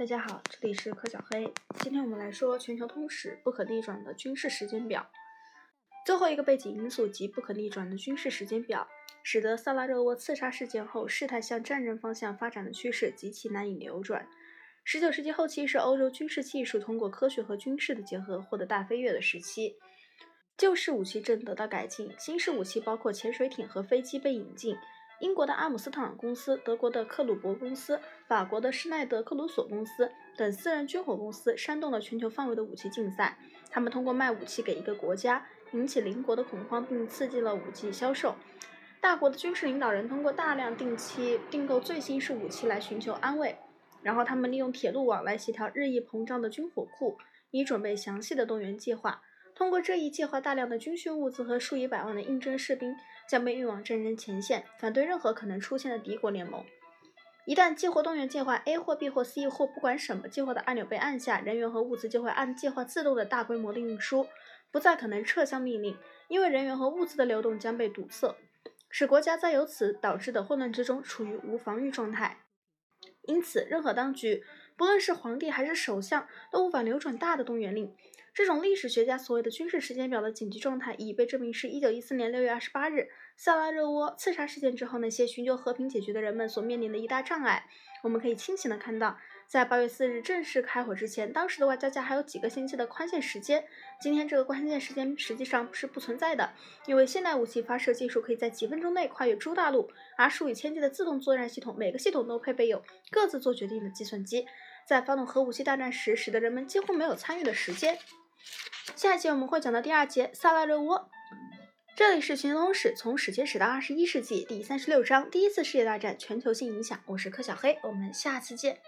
大家好，这里是柯小黑。今天我们来说全球通史不可逆转的军事时间表。最后一个背景因素及不可逆转的军事时间表，使得萨拉热窝刺杀事件后事态向战争方向发展的趋势极其难以扭转。十九世纪后期是欧洲军事技术通过科学和军事的结合获得大飞跃的时期，旧式武器正得到改进，新式武器包括潜水艇和飞机被引进。英国的阿姆斯特朗公司、德国的克虏伯公司、法国的施耐德克鲁索公司等私人军火公司煽动了全球范围的武器竞赛。他们通过卖武器给一个国家，引起邻国的恐慌，并刺激了武器销售。大国的军事领导人通过大量定期订购最新式武器来寻求安慰，然后他们利用铁路网来协调日益膨胀的军火库，以准备详细的动员计划。通过这一计划，大量的军需物资和数以百万的应征士兵将被运往战争前线，反对任何可能出现的敌国联盟。一旦激活动员计划 A 或 B 或 C 或不管什么计划的按钮被按下，人员和物资就会按计划自动的大规模的运输，不再可能撤销命令，因为人员和物资的流动将被堵塞，使国家在由此导致的混乱之中处于无防御状态。因此，任何当局，不论是皇帝还是首相，都无法扭转大的动员令。这种历史学家所谓的军事时间表的紧急状态，已被证明是一九一四年六月二十八日萨拉热窝刺杀事件之后，那些寻求和平解决的人们所面临的一大障碍。我们可以清醒地看到，在八月四日正式开火之前，当时的外交家还有几个星期的宽限时间。今天这个宽限时间实际上是不存在的，因为现代武器发射技术可以在几分钟内跨越诸大陆，而数以千计的自动作战系统，每个系统都配备有各自做决定的计算机，在发动核武器大战时，使得人们几乎没有参与的时间。下一节我们会讲到第二节萨拉热窝。这里是全球通史，从史前史到二十一世纪第三十六章第一次世界大战全球性影响。我是柯小黑，我们下次见。